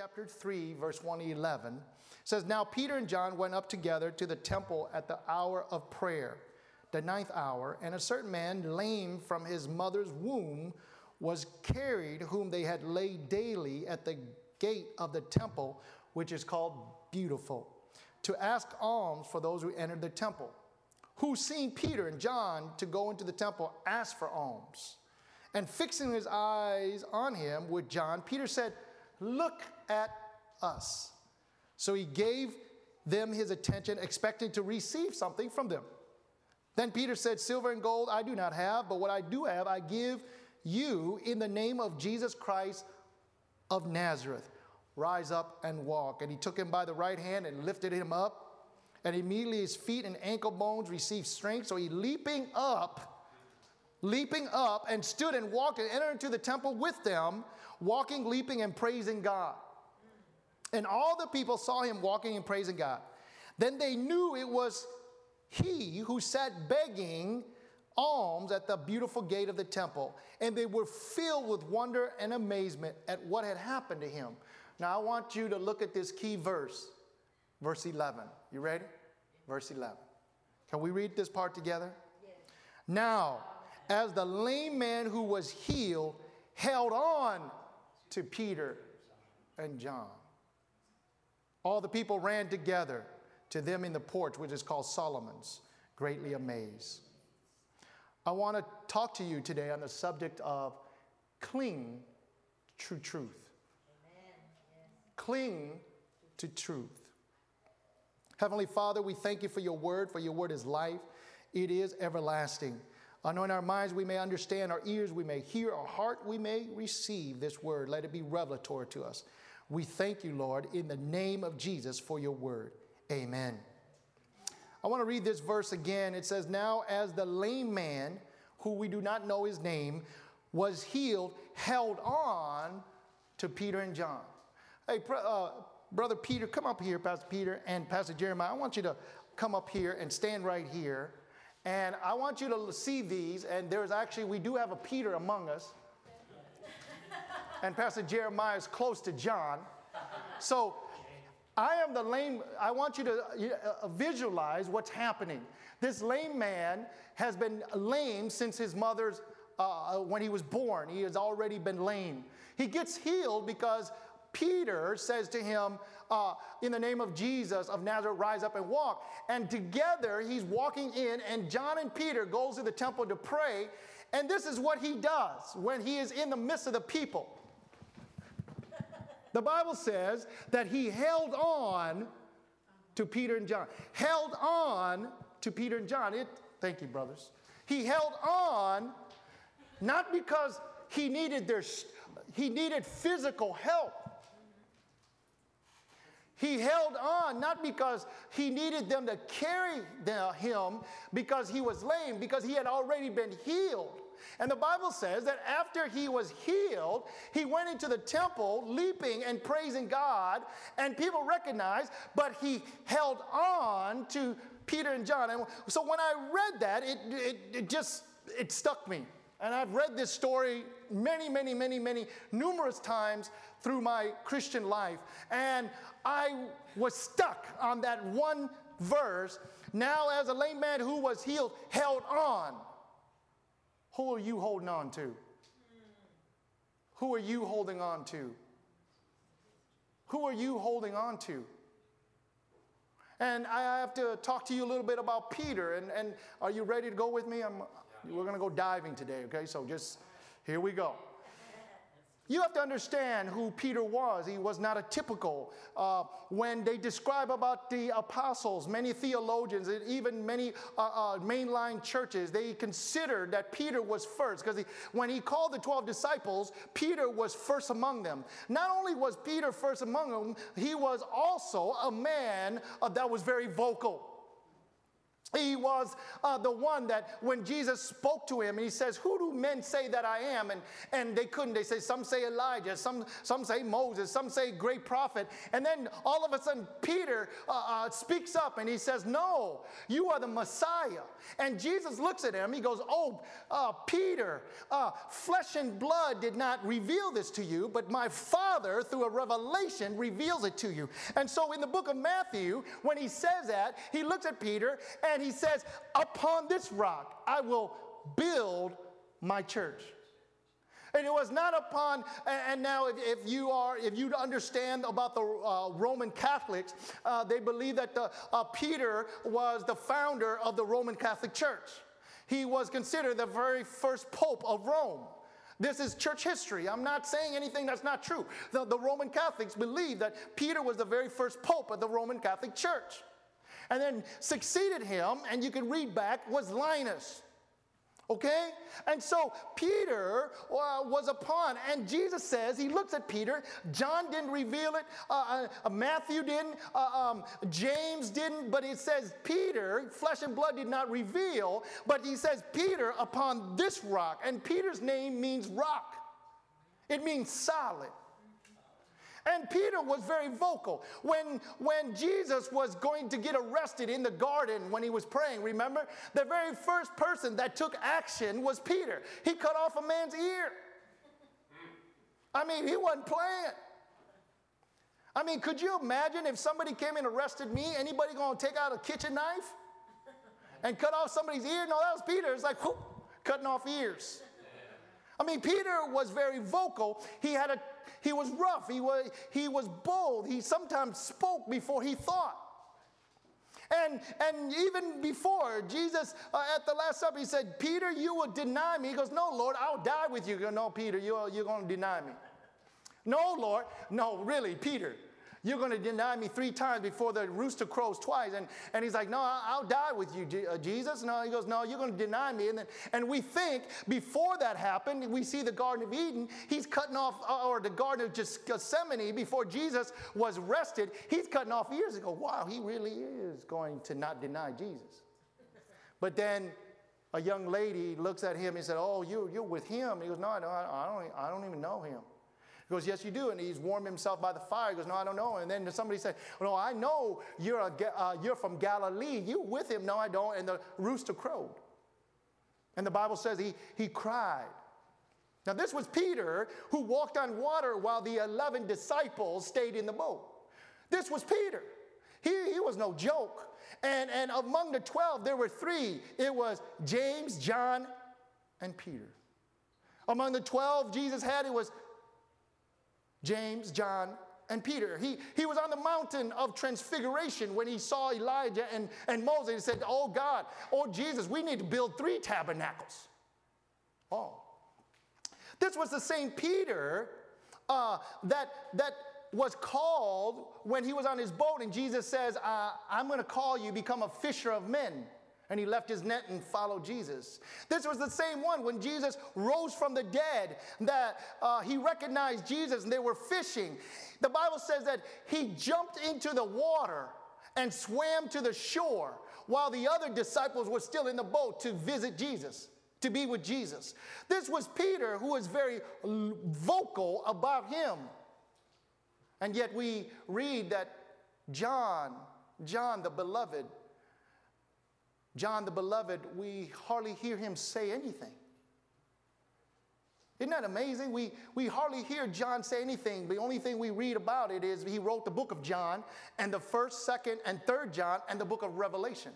chapter 3, verse 1 to 11 says, Now Peter and John went up together to the temple at the hour of prayer, the ninth hour, and a certain man, lame from his mother's womb, was carried, whom they had laid daily at the gate of the temple, which is called Beautiful, to ask alms for those who entered the temple. Who, seeing Peter and John to go into the temple, asked for alms. And fixing his eyes on him with John, Peter said, Look at us. So he gave them his attention, expecting to receive something from them. Then Peter said, Silver and gold I do not have, but what I do have, I give you in the name of Jesus Christ of Nazareth. Rise up and walk. And he took him by the right hand and lifted him up. And immediately his feet and ankle bones received strength. So he leaping up, leaping up, and stood and walked and entered into the temple with them, walking, leaping, and praising God. And all the people saw him walking and praising God. Then they knew it was he who sat begging alms at the beautiful gate of the temple. And they were filled with wonder and amazement at what had happened to him. Now, I want you to look at this key verse, verse 11. You ready? Verse 11. Can we read this part together? Yes. Now, as the lame man who was healed held on to Peter and John, all the people ran together to them in the porch, which is called Solomon's, greatly amazed. I want to talk to you today on the subject of cling to truth. Cling to truth. Heavenly Father, we thank you for your word, for your word is life, it is everlasting. Anoint our minds, we may understand, our ears, we may hear, our heart, we may receive this word. Let it be revelatory to us. We thank you, Lord, in the name of Jesus for your word. Amen. I want to read this verse again. It says, Now as the lame man, who we do not know his name, was healed, held on to Peter and John. Hey, uh, Brother Peter, come up here, Pastor Peter and Pastor Jeremiah. I want you to come up here and stand right here. And I want you to see these. And there's actually, we do have a Peter among us. And Pastor Jeremiah is close to John. So I am the lame. I want you to uh, visualize what's happening. This lame man has been lame since his mother's, uh, uh, when he was born. He has already been lame. He gets healed because Peter says to him, uh, In the name of Jesus of Nazareth, rise up and walk. And together he's walking in, and John and Peter goes to the temple to pray. And this is what he does when he is in the midst of the people. The Bible says that he held on to Peter and John. Held on to Peter and John. It, thank you, brothers. He held on not because he needed their he needed physical help. He held on not because he needed them to carry him because he was lame, because he had already been healed. And the Bible says that after he was healed, he went into the temple leaping and praising God, and people recognized, but he held on to Peter and John. And so when I read that, it, it, it just it stuck me. And I've read this story many, many, many, many, numerous times through my Christian life. And I was stuck on that one verse. Now, as a lame man who was healed, held on. Who are you holding on to? Who are you holding on to? Who are you holding on to? And I have to talk to you a little bit about Peter. And, and are you ready to go with me? I'm, we're going to go diving today, okay? So just here we go. You have to understand who Peter was. He was not a typical. Uh, when they describe about the apostles, many theologians, and even many uh, uh, mainline churches, they consider that Peter was first because when he called the 12 disciples, Peter was first among them. Not only was Peter first among them, he was also a man uh, that was very vocal. He was uh, the one that when Jesus spoke to him, he says, Who do men say that I am? And, and they couldn't. They say, Some say Elijah, some, some say Moses, some say great prophet. And then all of a sudden, Peter uh, uh, speaks up and he says, No, you are the Messiah. And Jesus looks at him. He goes, Oh, uh, Peter, uh, flesh and blood did not reveal this to you, but my Father, through a revelation, reveals it to you. And so in the book of Matthew, when he says that, he looks at Peter and he says, Upon this rock I will build my church. And it was not upon, and now if, if you are, if you understand about the uh, Roman Catholics, uh, they believe that the, uh, Peter was the founder of the Roman Catholic Church. He was considered the very first pope of Rome. This is church history. I'm not saying anything that's not true. The, the Roman Catholics believe that Peter was the very first pope of the Roman Catholic Church. And then succeeded him, and you can read back, was Linus. Okay? And so Peter uh, was upon, and Jesus says, he looks at Peter. John didn't reveal it, uh, uh, Matthew didn't, uh, um, James didn't, but it says Peter, flesh and blood did not reveal, but he says, Peter upon this rock. And Peter's name means rock, it means solid. And Peter was very vocal. When, when Jesus was going to get arrested in the garden when he was praying, remember? The very first person that took action was Peter. He cut off a man's ear. I mean, he wasn't playing. I mean, could you imagine if somebody came and arrested me, anybody gonna take out a kitchen knife and cut off somebody's ear? No, that was Peter. It's like, whoop, cutting off ears. I mean, Peter was very vocal. He had a he was rough. He was, he was bold. He sometimes spoke before he thought. And, and even before, Jesus uh, at the Last Supper, he said, Peter, you will deny me. He goes, No, Lord, I'll die with you. Go, no, Peter, you're, you're going to deny me. No, Lord. No, really, Peter. You're going to deny me three times before the rooster crows twice. And, and he's like, No, I'll die with you, uh, Jesus. No, he goes, No, you're going to deny me. And, then, and we think before that happened, we see the Garden of Eden, he's cutting off, uh, or the Garden of Gethsemane, before Jesus was arrested, he's cutting off ears and go, Wow, he really is going to not deny Jesus. But then a young lady looks at him and said, Oh, you, you're with him. He goes, No, I don't, I, don't, I don't even know him. He goes, Yes, you do. And he's warmed himself by the fire. He goes, No, I don't know. And then somebody said, No, I know you're, a, uh, you're from Galilee. You with him? No, I don't. And the rooster crowed. And the Bible says he, he cried. Now, this was Peter who walked on water while the 11 disciples stayed in the boat. This was Peter. He, he was no joke. And, and among the 12, there were three it was James, John, and Peter. Among the 12 Jesus had, it was James, John, and Peter. He, he was on the mountain of transfiguration when he saw Elijah and, and Moses. He said, Oh God, oh Jesus, we need to build three tabernacles. Oh. This was the same Peter uh, that, that was called when he was on his boat, and Jesus says, uh, I'm going to call you, become a fisher of men and he left his net and followed Jesus. This was the same one when Jesus rose from the dead that uh, he recognized Jesus and they were fishing. The Bible says that he jumped into the water and swam to the shore while the other disciples were still in the boat to visit Jesus, to be with Jesus. This was Peter who was very vocal about him. And yet we read that John, John the beloved, John the Beloved, we hardly hear him say anything. Isn't that amazing? We, we hardly hear John say anything. The only thing we read about it is he wrote the book of John and the first, second, and third John and the book of Revelation.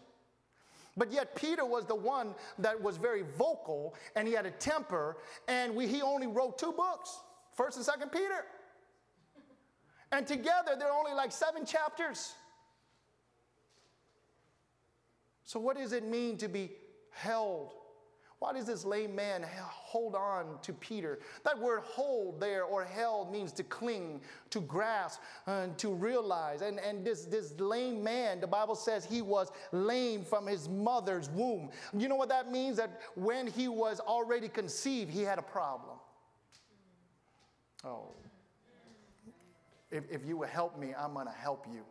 But yet, Peter was the one that was very vocal and he had a temper, and we, he only wrote two books First and Second Peter. And together, they're only like seven chapters. So, what does it mean to be held? Why does this lame man hold on to Peter? That word hold there or held means to cling, to grasp, and to realize. And, and this, this lame man, the Bible says he was lame from his mother's womb. You know what that means? That when he was already conceived, he had a problem. Oh. If, if you will help me, I'm going to help you.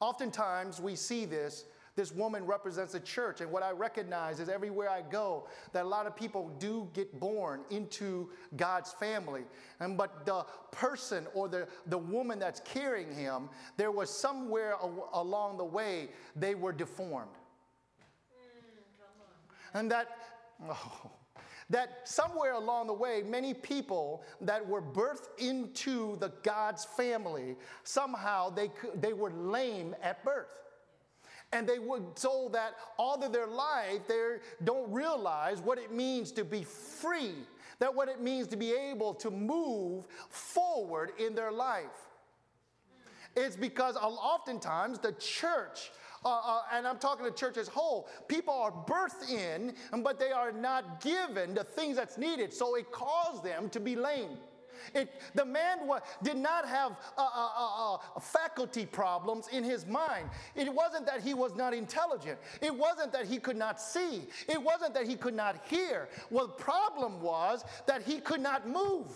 Oftentimes we see this. This woman represents a church, and what I recognize is everywhere I go that a lot of people do get born into God's family. And but the person or the, the woman that's carrying him, there was somewhere a- along the way they were deformed. Mm, and that, oh, that somewhere along the way, many people that were birthed into the God's family, somehow they, they were lame at birth. And they were told that all of their life they don't realize what it means to be free, that what it means to be able to move forward in their life. It's because uh, oftentimes the church uh, uh, and I'm talking to church as whole. People are birthed in, but they are not given the things that's needed. So it caused them to be lame. It, the man wa- did not have uh, uh, uh, faculty problems in his mind. It wasn't that he was not intelligent. It wasn't that he could not see. It wasn't that he could not hear. Well, the problem was that he could not move.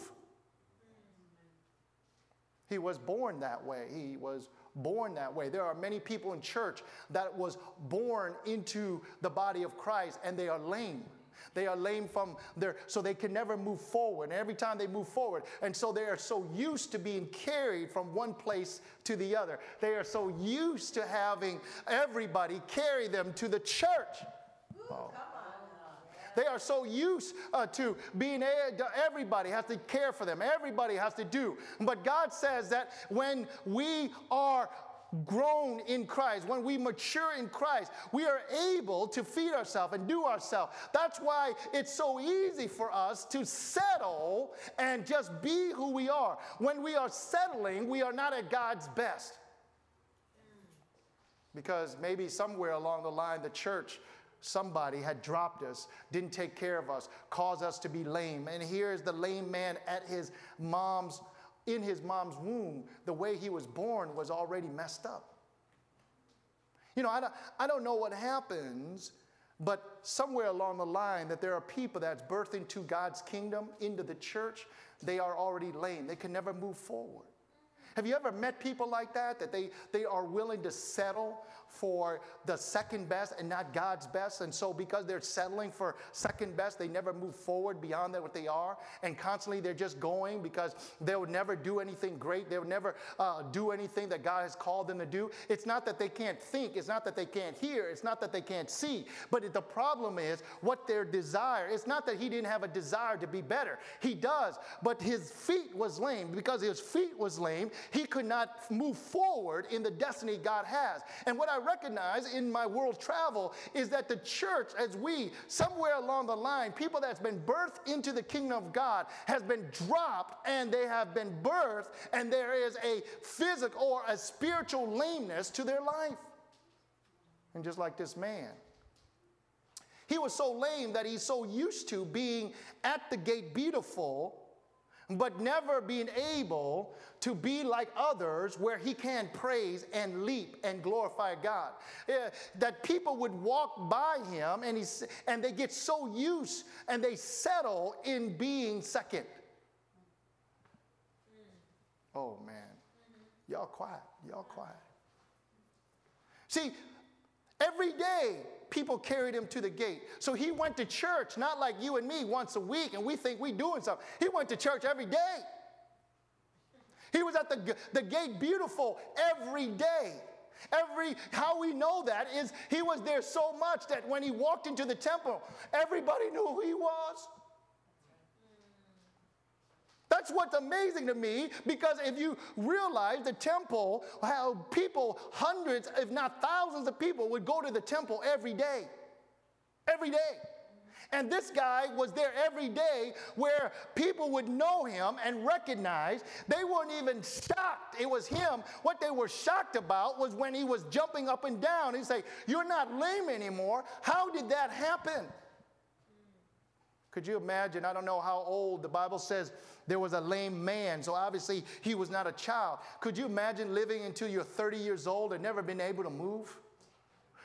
He was born that way. He was born that way. There are many people in church that was born into the body of Christ and they are lame. They are lame from their, so they can never move forward. And every time they move forward, and so they are so used to being carried from one place to the other. They are so used to having everybody carry them to the church. They are so used uh, to being, everybody has to care for them, everybody has to do. But God says that when we are grown in Christ, when we mature in Christ, we are able to feed ourselves and do ourselves. That's why it's so easy for us to settle and just be who we are. When we are settling, we are not at God's best. Because maybe somewhere along the line, the church somebody had dropped us, didn't take care of us, caused us to be lame. And here's the lame man at his mom's, in his mom's womb. The way he was born was already messed up. You know, I don't, I don't know what happens, but somewhere along the line that there are people that's birthed into God's kingdom, into the church, they are already lame. They can never move forward. Have you ever met people like that, that they, they are willing to settle for the second best and not God's best. And so, because they're settling for second best, they never move forward beyond what they are. And constantly they're just going because they would never do anything great. They would never uh, do anything that God has called them to do. It's not that they can't think, it's not that they can't hear, it's not that they can't see. But the problem is what their desire. It's not that he didn't have a desire to be better. He does, but his feet was lame. Because his feet was lame, he could not move forward in the destiny God has. And what I recognize in my world travel is that the church, as we, somewhere along the line, people that's been birthed into the kingdom of God has been dropped and they have been birthed, and there is a physical or a spiritual lameness to their life. And just like this man, he was so lame that he's so used to being at the gate beautiful but never being able to be like others where he can praise and leap and glorify God. That people would walk by him and, he's, and they get so used and they settle in being second. Oh man, y'all quiet, y'all quiet. See, every day people carried him to the gate. So he went to church, not like you and me once a week, and we think we're doing something. He went to church every day. He was at the, the gate beautiful every day. Every how we know that is he was there so much that when he walked into the temple, everybody knew who he was. That's what's amazing to me because if you realize the temple, how people, hundreds, if not thousands of people would go to the temple every day. Every day. And this guy was there every day where people would know him and recognize. They weren't even shocked. It was him. What they were shocked about was when he was jumping up and down. He'd say, You're not lame anymore. How did that happen? Could you imagine? I don't know how old the Bible says there was a lame man, so obviously he was not a child. Could you imagine living until you're 30 years old and never been able to move?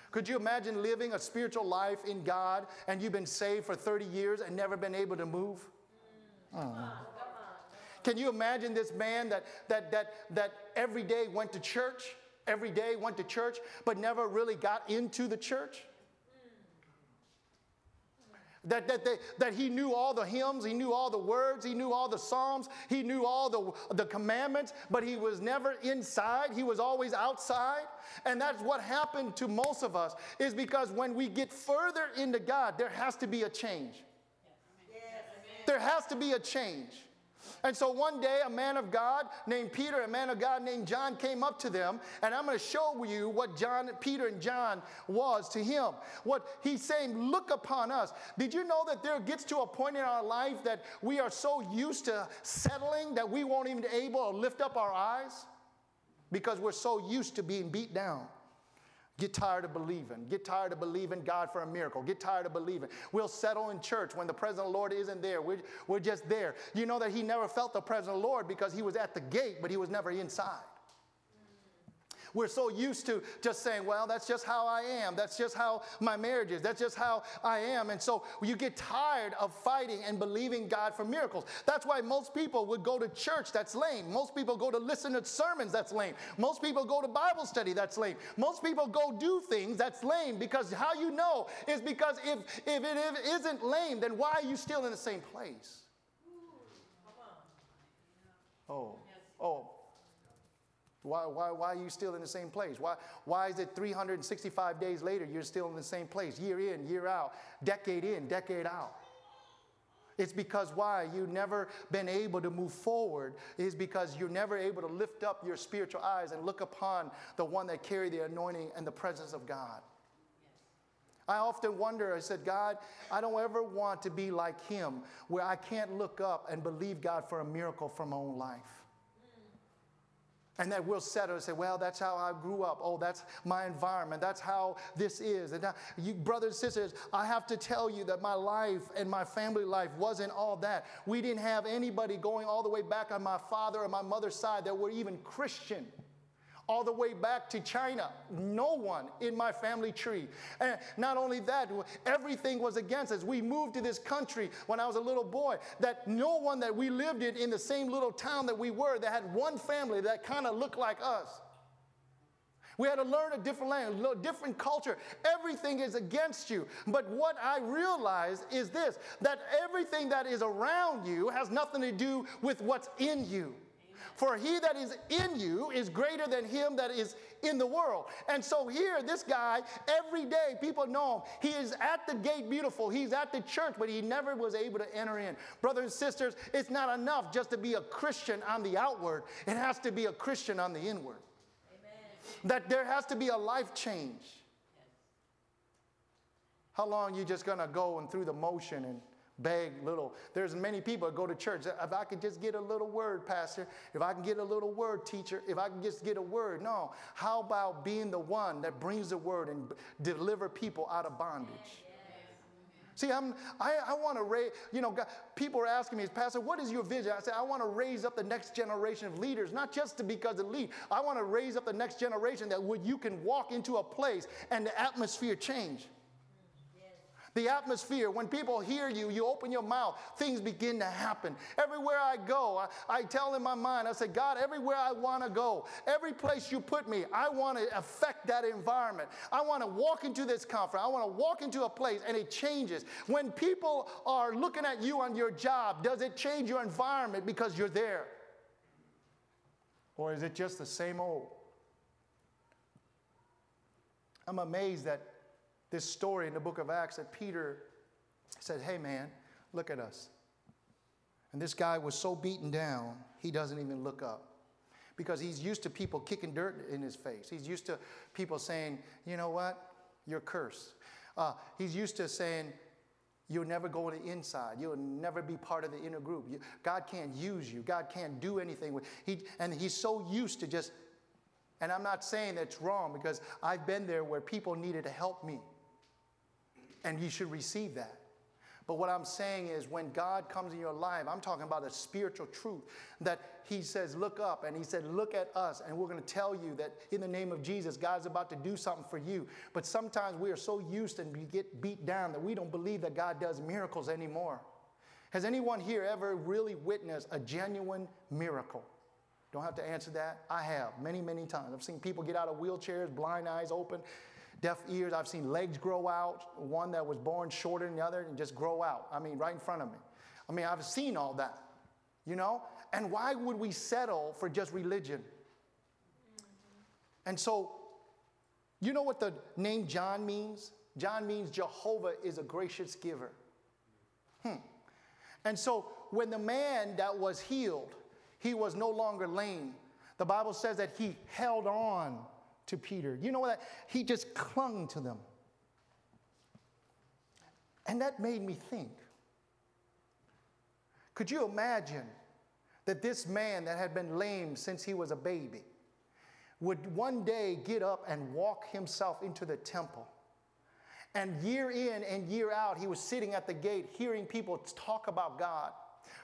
Could you imagine living a spiritual life in God and you've been saved for 30 years and never been able to move? Oh. Can you imagine this man that, that, that, that every day went to church every day, went to church, but never really got into the church? That, that, they, that he knew all the hymns, he knew all the words, he knew all the psalms, he knew all the, the commandments, but he was never inside. He was always outside. And that's what happened to most of us, is because when we get further into God, there has to be a change. Yes. There has to be a change. And so one day, a man of God named Peter, a man of God named John came up to them, and I'm going to show you what John, Peter, and John was to him. What he's saying, look upon us. Did you know that there gets to a point in our life that we are so used to settling that we won't even able to lift up our eyes because we're so used to being beat down? Get tired of believing. Get tired of believing God for a miracle. Get tired of believing. We'll settle in church when the presence of the Lord isn't there. We're, we're just there. You know that he never felt the presence of the Lord because he was at the gate, but he was never inside. We're so used to just saying, well, that's just how I am. That's just how my marriage is. That's just how I am. And so you get tired of fighting and believing God for miracles. That's why most people would go to church that's lame. Most people go to listen to sermons that's lame. Most people go to Bible study that's lame. Most people go do things that's lame because how you know is because if, if it isn't lame, then why are you still in the same place? Oh, oh, why, why, why are you still in the same place? Why, why is it 365 days later you're still in the same place, year in, year out, decade in, decade out? It's because why you've never been able to move forward is because you're never able to lift up your spiritual eyes and look upon the one that carried the anointing and the presence of God. I often wonder, I said, God, I don't ever want to be like him where I can't look up and believe God for a miracle from my own life. And that we'll settle and say, well, that's how I grew up. Oh, that's my environment. That's how this is. And now, you, brothers and sisters, I have to tell you that my life and my family life wasn't all that. We didn't have anybody going all the way back on my father or my mother's side that were even Christian all the way back to China. No one in my family tree. And not only that, everything was against us. We moved to this country when I was a little boy, that no one that we lived in in the same little town that we were that had one family that kind of looked like us. We had to learn a different language, a different culture. Everything is against you. But what I realized is this that everything that is around you has nothing to do with what's in you. For he that is in you is greater than him that is in the world. And so here, this guy, every day, people know him. He is at the gate beautiful. He's at the church, but he never was able to enter in. Brothers and sisters, it's not enough just to be a Christian on the outward, it has to be a Christian on the inward. Amen. That there has to be a life change. How long you just gonna go and through the motion and beg little. There's many people that go to church. If I could just get a little word, Pastor, if I can get a little word, teacher, if I can just get a word. No. How about being the one that brings the word and deliver people out of bondage? See, I'm, I, I want to raise, you know, God, people are asking me, Pastor, what is your vision? I say, I want to raise up the next generation of leaders, not just to because of lead. I want to raise up the next generation that would you can walk into a place and the atmosphere change. The atmosphere, when people hear you, you open your mouth, things begin to happen. Everywhere I go, I, I tell in my mind, I say, God, everywhere I want to go, every place you put me, I want to affect that environment. I want to walk into this conference. I want to walk into a place and it changes. When people are looking at you on your job, does it change your environment because you're there? Or is it just the same old? I'm amazed that this story in the book of Acts that Peter said, Hey, man, look at us. And this guy was so beaten down, he doesn't even look up because he's used to people kicking dirt in his face. He's used to people saying, You know what? You're cursed. Uh, he's used to saying, You'll never go on the inside. You'll never be part of the inner group. You, God can't use you. God can't do anything with he and he's so used to just and I'm not saying that's wrong because I've been there where people needed to help me and you should receive that. But what I'm saying is, when God comes in your life, I'm talking about a spiritual truth that He says, Look up. And He said, Look at us. And we're going to tell you that in the name of Jesus, God's about to do something for you. But sometimes we are so used and we get beat down that we don't believe that God does miracles anymore. Has anyone here ever really witnessed a genuine miracle? Don't have to answer that. I have many, many times. I've seen people get out of wheelchairs, blind eyes open, deaf ears. I've seen legs grow out, one that was born shorter than the other and just grow out. I mean, right in front of me. I mean, I've seen all that, you know? And why would we settle for just religion? And so, you know what the name John means? John means Jehovah is a gracious giver. Hmm. And so, when the man that was healed, he was no longer lame. The Bible says that he held on to Peter. You know what? He just clung to them. And that made me think. Could you imagine that this man that had been lame since he was a baby would one day get up and walk himself into the temple? And year in and year out, he was sitting at the gate hearing people talk about God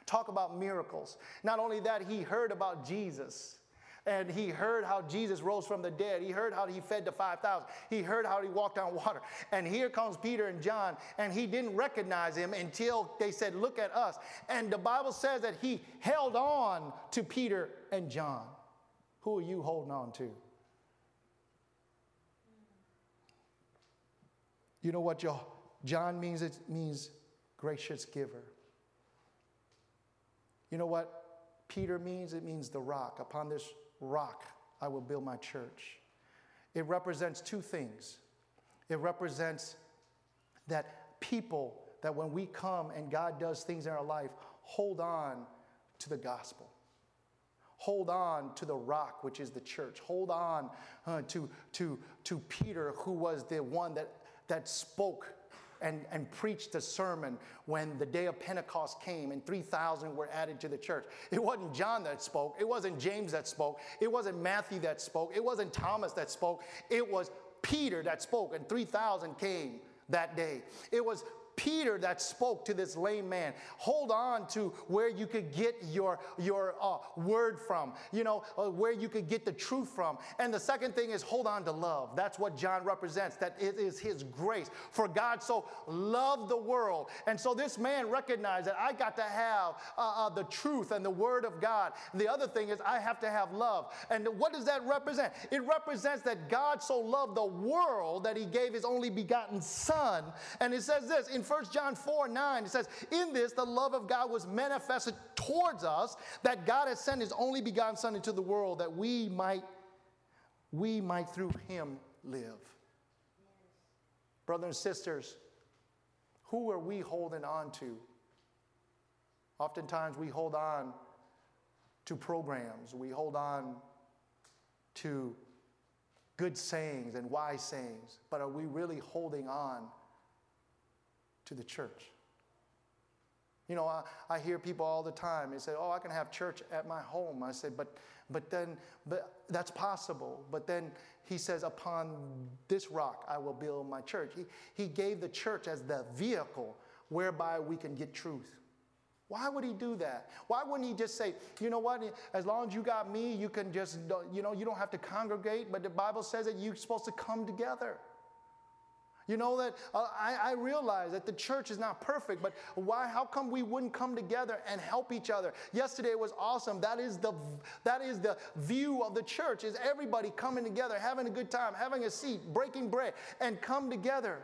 talk about miracles. Not only that, he heard about Jesus. And he heard how Jesus rose from the dead. He heard how he fed the 5,000. He heard how he walked on water. And here comes Peter and John, and he didn't recognize him until they said, Look at us. And the Bible says that he held on to Peter and John. Who are you holding on to? You know what John means? It means gracious giver. You know what Peter means? It means the rock. Upon this rock, I will build my church. It represents two things. It represents that people, that when we come and God does things in our life, hold on to the gospel. Hold on to the rock, which is the church. Hold on uh, to, to, to Peter, who was the one that, that spoke and, and preached a sermon when the day of Pentecost came and 3,000 were added to the church. It wasn't John that spoke. It wasn't James that spoke. It wasn't Matthew that spoke. It wasn't Thomas that spoke. It was Peter that spoke, and 3,000 came that day. It was Peter that spoke to this lame man. Hold on to where you could get your, your uh, word from, you know, uh, where you could get the truth from. And the second thing is hold on to love. That's what John represents, that it is his grace. For God so loved the world. And so this man recognized that I got to have uh, uh the truth and the word of God. The other thing is I have to have love. And what does that represent? It represents that God so loved the world that he gave his only begotten son. And it says this in 1 John 4 9, it says, In this the love of God was manifested towards us, that God has sent his only begotten Son into the world that we might, we might through him live. Brothers and sisters, who are we holding on to? Oftentimes we hold on to programs, we hold on to good sayings and wise sayings, but are we really holding on to the church. You know, I, I hear people all the time. They say, "Oh, I can have church at my home." I say, "But, but then, but that's possible." But then he says, "Upon this rock I will build my church." He, he gave the church as the vehicle whereby we can get truth. Why would he do that? Why wouldn't he just say, "You know what? As long as you got me, you can just, you know, you don't have to congregate." But the Bible says that you're supposed to come together. You know that uh, I, I, realize that the church is not perfect, but why? How come we wouldn't come together and help each other? Yesterday was awesome. That is the that is the view of the church: is everybody coming together, having a good time, having a seat, breaking bread, and come together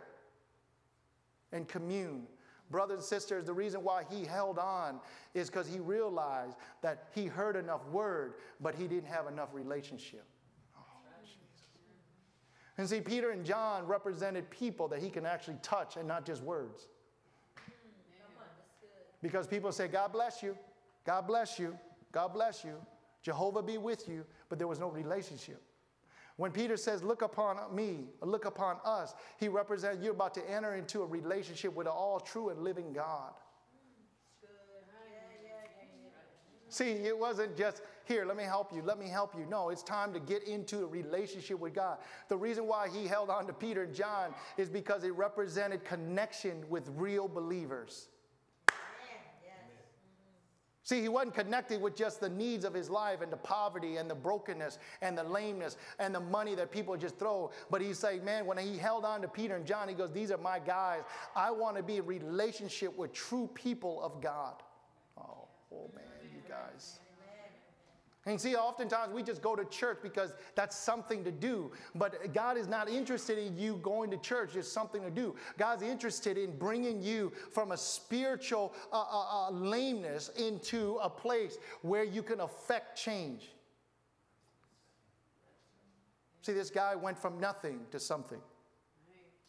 and commune. Brothers and sisters, the reason why he held on is because he realized that he heard enough word, but he didn't have enough relationship. And see, Peter and John represented people that he can actually touch and not just words. Because people say, God bless you, God bless you, God bless you, Jehovah be with you, but there was no relationship. When Peter says, Look upon me, look upon us, he represents you're about to enter into a relationship with an all true and living God. See, it wasn't just, here, let me help you, let me help you. No, it's time to get into a relationship with God. The reason why he held on to Peter and John is because it represented connection with real believers. See, he wasn't connected with just the needs of his life and the poverty and the brokenness and the lameness and the money that people just throw. But he's saying, man, when he held on to Peter and John, he goes, These are my guys. I want to be in relationship with true people of God. Oh, oh man. And see, oftentimes we just go to church because that's something to do. But God is not interested in you going to church, it's something to do. God's interested in bringing you from a spiritual uh, uh, uh, lameness into a place where you can affect change. See, this guy went from nothing to something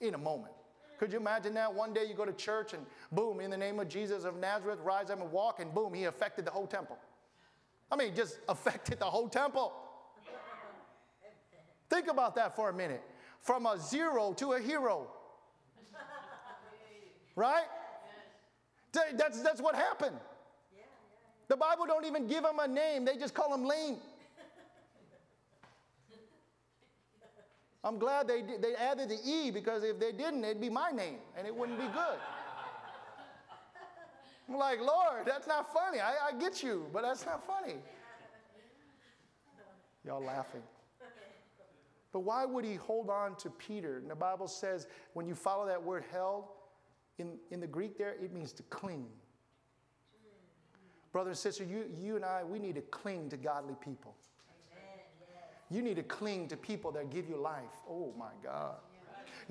in a moment. Could you imagine that? One day you go to church and boom, in the name of Jesus of Nazareth, rise up and walk, and boom, he affected the whole temple. I mean, just affected the whole temple. Think about that for a minute. From a zero to a hero. Right? That's, that's what happened. The Bible don't even give him a name. They just call him lame. I'm glad they, they added the E because if they didn't, it'd be my name and it wouldn't be good. I'm like, Lord, that's not funny. I, I get you, but that's not funny. Y'all laughing. But why would he hold on to Peter? And the Bible says when you follow that word held, in, in the Greek there, it means to cling. Brother and sister, you, you and I, we need to cling to godly people. You need to cling to people that give you life. Oh my God.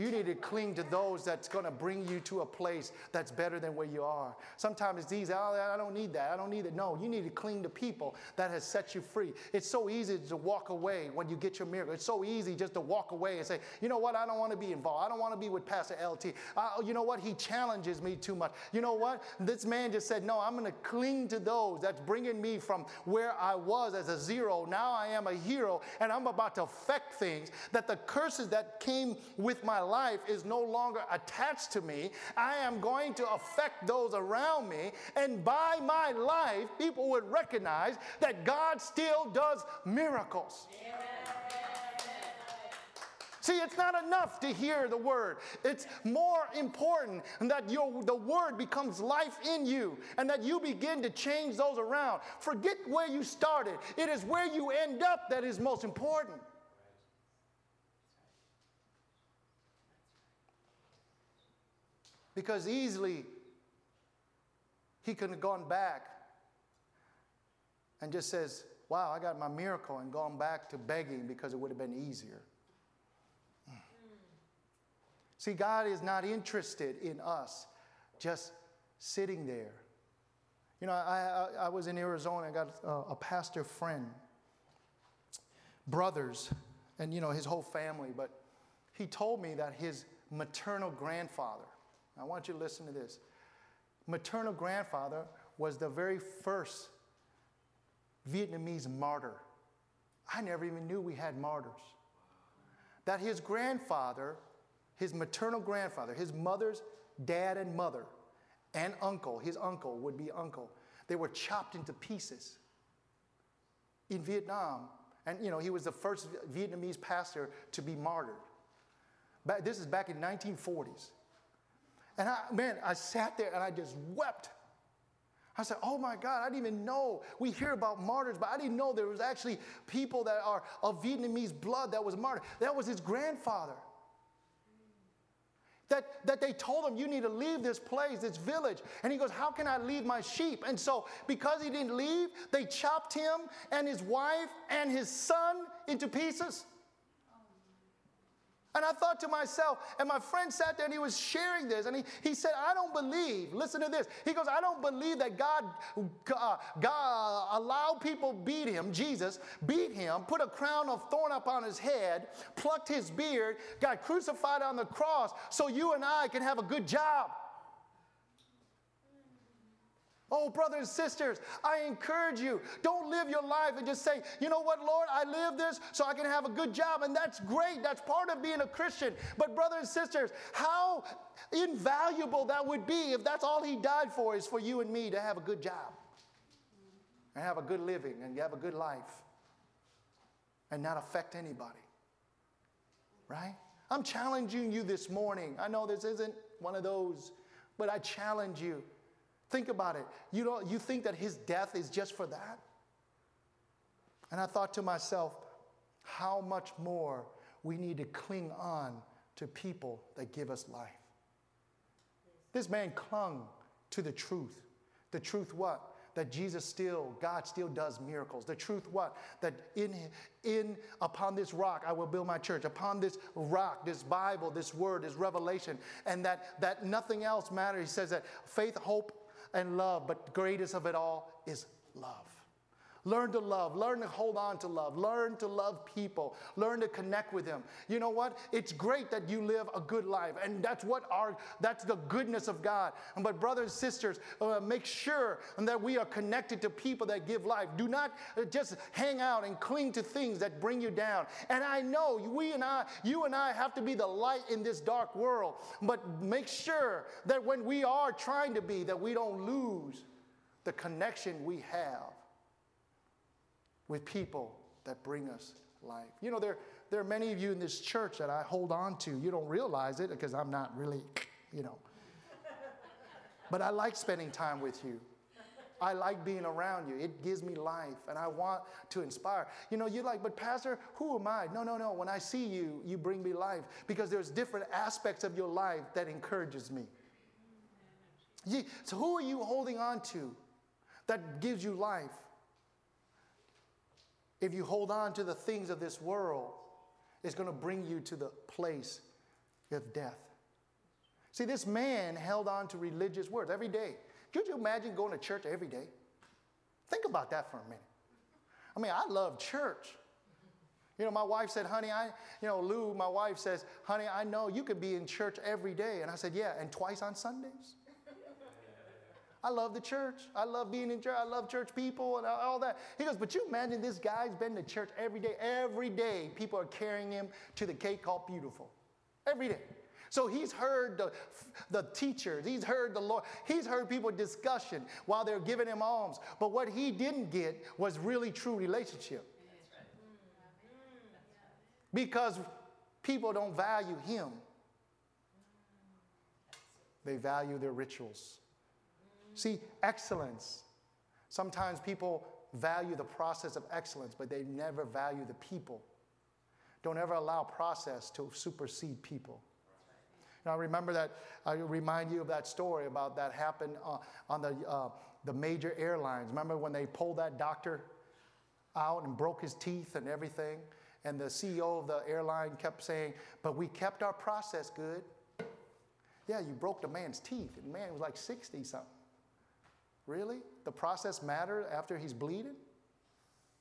You need to cling to those that's going to bring you to a place that's better than where you are. Sometimes it's easy. Oh, I don't need that. I don't need it. No, you need to cling to people that has set you free. It's so easy to walk away when you get your miracle. It's so easy just to walk away and say, you know what? I don't want to be involved. I don't want to be with Pastor LT. Oh, you know what? He challenges me too much. You know what? This man just said, no, I'm going to cling to those that's bringing me from where I was as a zero. Now I am a hero and I'm about to affect things that the curses that came with my life is no longer attached to me. I am going to affect those around me. And by my life, people would recognize that God still does miracles. See, it's not enough to hear the word. It's more important that your, the word becomes life in you and that you begin to change those around. Forget where you started, it is where you end up that is most important. Because easily he could have gone back and just says, Wow, I got my miracle, and gone back to begging because it would have been easier. Mm. See, God is not interested in us just sitting there. You know, I, I, I was in Arizona, I got a, a pastor friend, brothers, and you know, his whole family, but he told me that his maternal grandfather, I want you to listen to this. Maternal grandfather was the very first Vietnamese martyr. I never even knew we had martyrs. That his grandfather, his maternal grandfather, his mother's dad and mother, and uncle, his uncle would be uncle, they were chopped into pieces in Vietnam. And you know, he was the first Vietnamese pastor to be martyred. this is back in 1940s. And I, man, I sat there and I just wept. I said, Oh my God, I didn't even know. We hear about martyrs, but I didn't know there was actually people that are of Vietnamese blood that was martyred. That was his grandfather. That, that they told him, You need to leave this place, this village. And he goes, How can I leave my sheep? And so, because he didn't leave, they chopped him and his wife and his son into pieces. And I thought to myself, and my friend sat there and he was sharing this, and he, he said, I don't believe, listen to this. He goes, I don't believe that God, uh, God allowed people beat him, Jesus, beat him, put a crown of thorn upon his head, plucked his beard, got crucified on the cross so you and I can have a good job. Oh, brothers and sisters, I encourage you, don't live your life and just say, you know what, Lord, I live this so I can have a good job. And that's great. That's part of being a Christian. But, brothers and sisters, how invaluable that would be if that's all He died for is for you and me to have a good job and have a good living and have a good life and not affect anybody. Right? I'm challenging you this morning. I know this isn't one of those, but I challenge you Think about it. You, don't, you think that his death is just for that? And I thought to myself, how much more we need to cling on to people that give us life. This man clung to the truth. The truth what? that Jesus still, God still does miracles. The truth what? That in, in upon this rock I will build my church. Upon this rock, this Bible, this word, this revelation, and that, that nothing else matters. He says that faith, hope, and love, but greatest of it all is love. Learn to love. Learn to hold on to love. Learn to love people. Learn to connect with them. You know what? It's great that you live a good life, and that's what our that's the goodness of God. But brothers and sisters, uh, make sure that we are connected to people that give life. Do not uh, just hang out and cling to things that bring you down. And I know we and I, you and I, have to be the light in this dark world. But make sure that when we are trying to be, that we don't lose the connection we have with people that bring us life. You know, there, there are many of you in this church that I hold on to. You don't realize it because I'm not really, you know. But I like spending time with you. I like being around you. It gives me life, and I want to inspire. You know, you're like, but Pastor, who am I? No, no, no. When I see you, you bring me life because there's different aspects of your life that encourages me. so, who are you holding on to that gives you life? If you hold on to the things of this world, it's going to bring you to the place of death. See, this man held on to religious words every day. Could you imagine going to church every day? Think about that for a minute. I mean, I love church. You know, my wife said, honey, I, you know, Lou, my wife says, honey, I know you could be in church every day. And I said, yeah, and twice on Sundays. I love the church. I love being in church. I love church people and all that. He goes, but you imagine this guy's been to church every day. Every day, people are carrying him to the gate called Beautiful. Every day. So he's heard the, the teachers, he's heard the Lord, he's heard people discussion while they're giving him alms. But what he didn't get was really true relationship. Because people don't value him, they value their rituals. See, excellence. Sometimes people value the process of excellence, but they never value the people. Don't ever allow process to supersede people. Now, remember that, I remind you of that story about that happened uh, on the, uh, the major airlines. Remember when they pulled that doctor out and broke his teeth and everything? And the CEO of the airline kept saying, But we kept our process good. Yeah, you broke the man's teeth, the man was like 60 something. Really? The process matter after he's bleeding?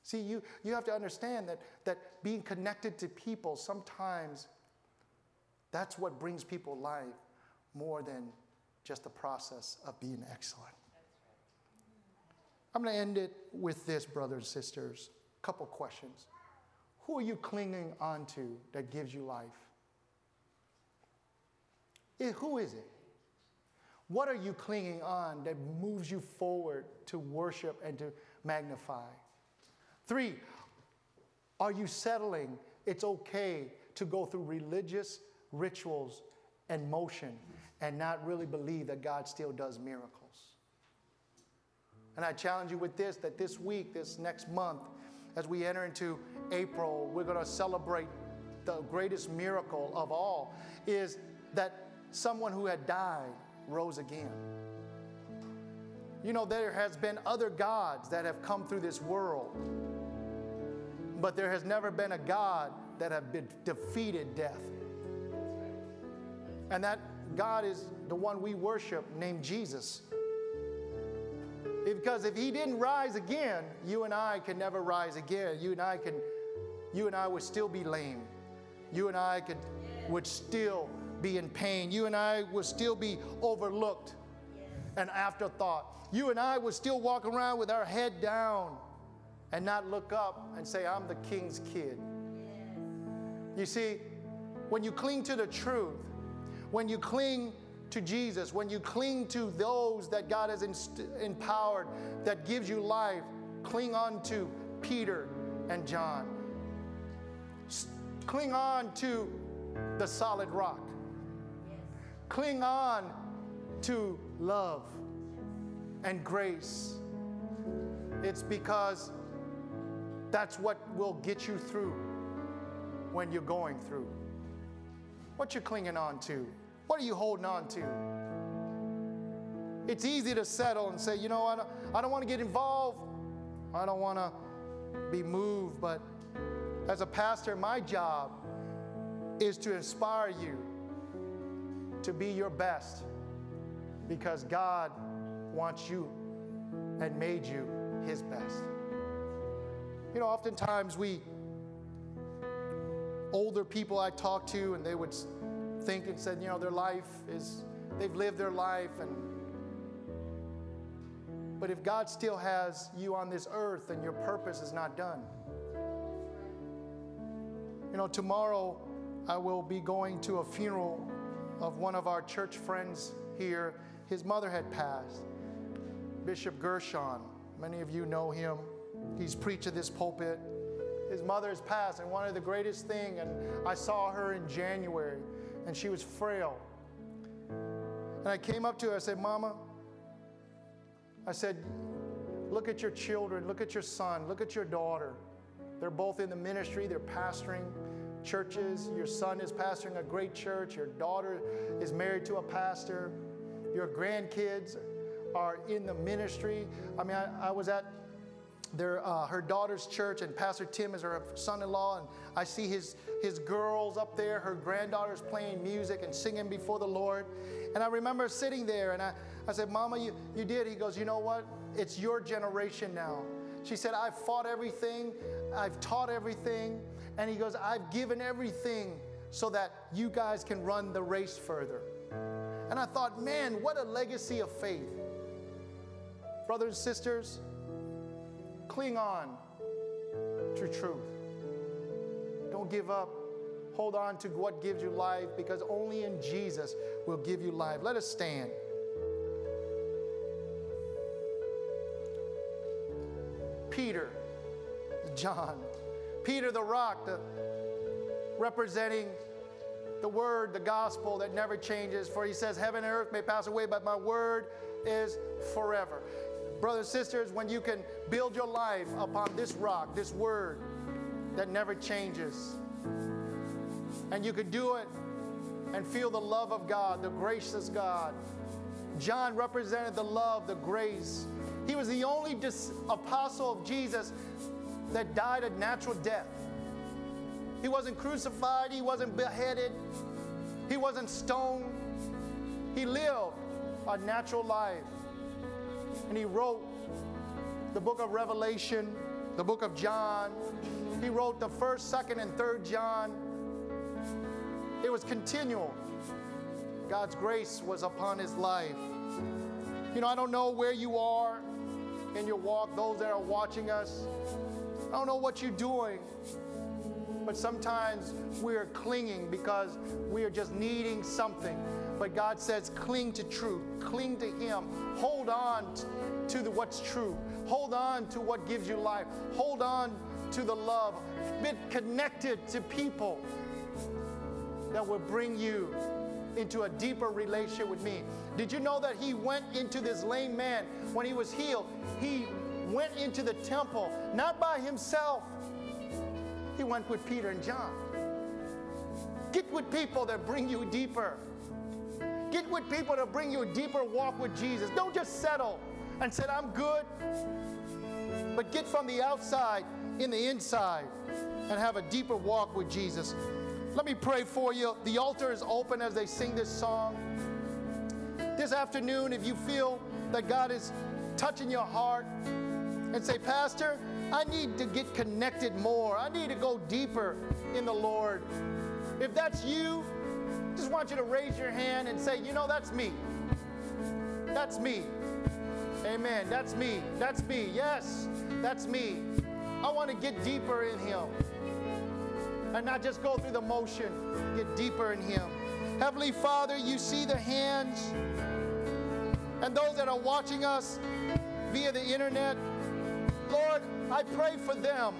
See, you, you have to understand that, that being connected to people sometimes that's what brings people life more than just the process of being excellent. I'm going to end it with this, brothers and sisters. A couple questions. Who are you clinging onto that gives you life? Who is it? What are you clinging on that moves you forward to worship and to magnify? Three, are you settling? It's okay to go through religious rituals and motion and not really believe that God still does miracles. And I challenge you with this that this week, this next month, as we enter into April, we're going to celebrate the greatest miracle of all is that someone who had died rose again. You know, there has been other gods that have come through this world, but there has never been a God that have been defeated death. And that God is the one we worship named Jesus. Because if he didn't rise again, you and I can never rise again. You and I can you and I would still be lame. You and I could would still be in pain. You and I would still be overlooked an afterthought. You and I would still walk around with our head down and not look up and say, I'm the king's kid. You see, when you cling to the truth, when you cling to Jesus, when you cling to those that God has inst- empowered, that gives you life, cling on to Peter and John. S- cling on to the solid rock. Cling on to love and grace. It's because that's what will get you through when you're going through. What you're clinging on to? What are you holding on to? It's easy to settle and say, you know, I don't, I don't want to get involved. I don't want to be moved. But as a pastor, my job is to inspire you to be your best because God wants you and made you his best. You know, oftentimes we, older people I talk to, and they would think and said, you know, their life is, they've lived their life and but if God still has you on this earth, then your purpose is not done. You know, tomorrow I will be going to a funeral of one of our church friends here. His mother had passed, Bishop Gershon. Many of you know him. He's preached at this pulpit. His mother has passed, and one of the greatest thing, and I saw her in January, and she was frail. And I came up to her, I said, Mama, I said, look at your children, look at your son, look at your daughter. They're both in the ministry, they're pastoring churches. Your son is pastoring a great church, your daughter is married to a pastor, your grandkids are in the ministry. I mean, I, I was at their, uh, her daughter's church, and Pastor Tim is her son in law, and I see his, his girls up there, her granddaughters playing music and singing before the Lord. And I remember sitting there, and I, I said, Mama, you, you did. He goes, You know what? It's your generation now. She said, I've fought everything, I've taught everything, and he goes, I've given everything so that you guys can run the race further. And I thought, man, what a legacy of faith. Brothers and sisters, cling on to truth. Don't give up. Hold on to what gives you life because only in Jesus will give you life. Let us stand. Peter, John, Peter the rock, the, representing the word, the gospel that never changes. For he says, Heaven and earth may pass away, but my word is forever. Brothers and sisters, when you can build your life upon this rock, this word that never changes, and you can do it and feel the love of God, the gracious God. John represented the love, the grace. He was the only apostle of Jesus that died a natural death. He wasn't crucified, he wasn't beheaded, he wasn't stoned. He lived a natural life. And he wrote the book of Revelation, the book of John. He wrote the first, second, and third John. It was continual. God's grace was upon his life. You know, I don't know where you are in your walk, those that are watching us. I don't know what you're doing, but sometimes we're clinging because we are just needing something. But God says, cling to truth, cling to Him, hold on to the, what's true, hold on to what gives you life, hold on to the love, be connected to people that will bring you into a deeper relationship with me. Did you know that he went into this lame man when he was healed? He went into the temple not by himself, he went with Peter and John. Get with people that bring you deeper. Get with people that bring you a deeper walk with Jesus. Don't just settle and say, I'm good. But get from the outside in the inside and have a deeper walk with Jesus. Let me pray for you. The altar is open as they sing this song. This afternoon, if you feel that God is touching your heart and say, Pastor, I need to get connected more. I need to go deeper in the Lord. If that's you, just want you to raise your hand and say, you know, that's me. That's me. Amen. That's me. That's me. Yes, that's me. I want to get deeper in Him and not just go through the motion, get deeper in Him. Heavenly Father, you see the hands and those that are watching us via the internet. Lord, I pray for them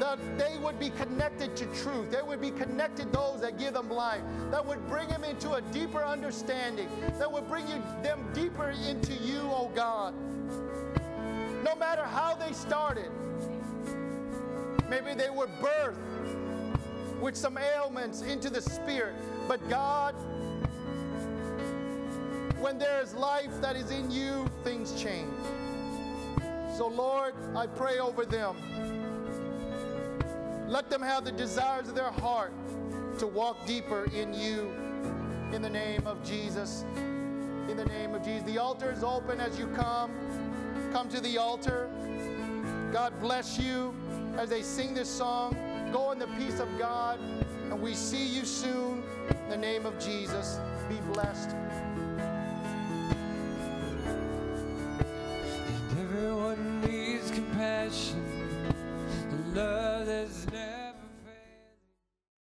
that they would be connected to truth. They would be connected those that give them life, that would bring them into a deeper understanding, that would bring you, them deeper into you, oh God. No matter how they started, maybe they were birthed with some ailments into the spirit. But God, When there is life that is in you, things change. So, Lord, I pray over them. Let them have the desires of their heart to walk deeper in you. In the name of Jesus. In the name of Jesus. The altar is open as you come. Come to the altar. God bless you as they sing this song. Go in the peace of God, and we see you soon. In the name of Jesus, be blessed. passion, love is. never.